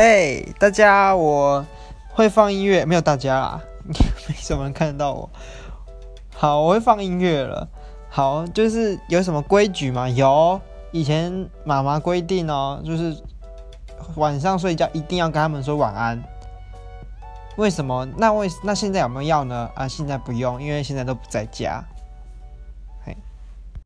嘿，大家，我会放音乐，没有大家啦，没什么人看得到我。好，我会放音乐了。好，就是有什么规矩吗？有，以前妈妈规定哦，就是晚上睡觉一定要跟他们说晚安。为什么？那为那现在有没有要呢？啊，现在不用，因为现在都不在家。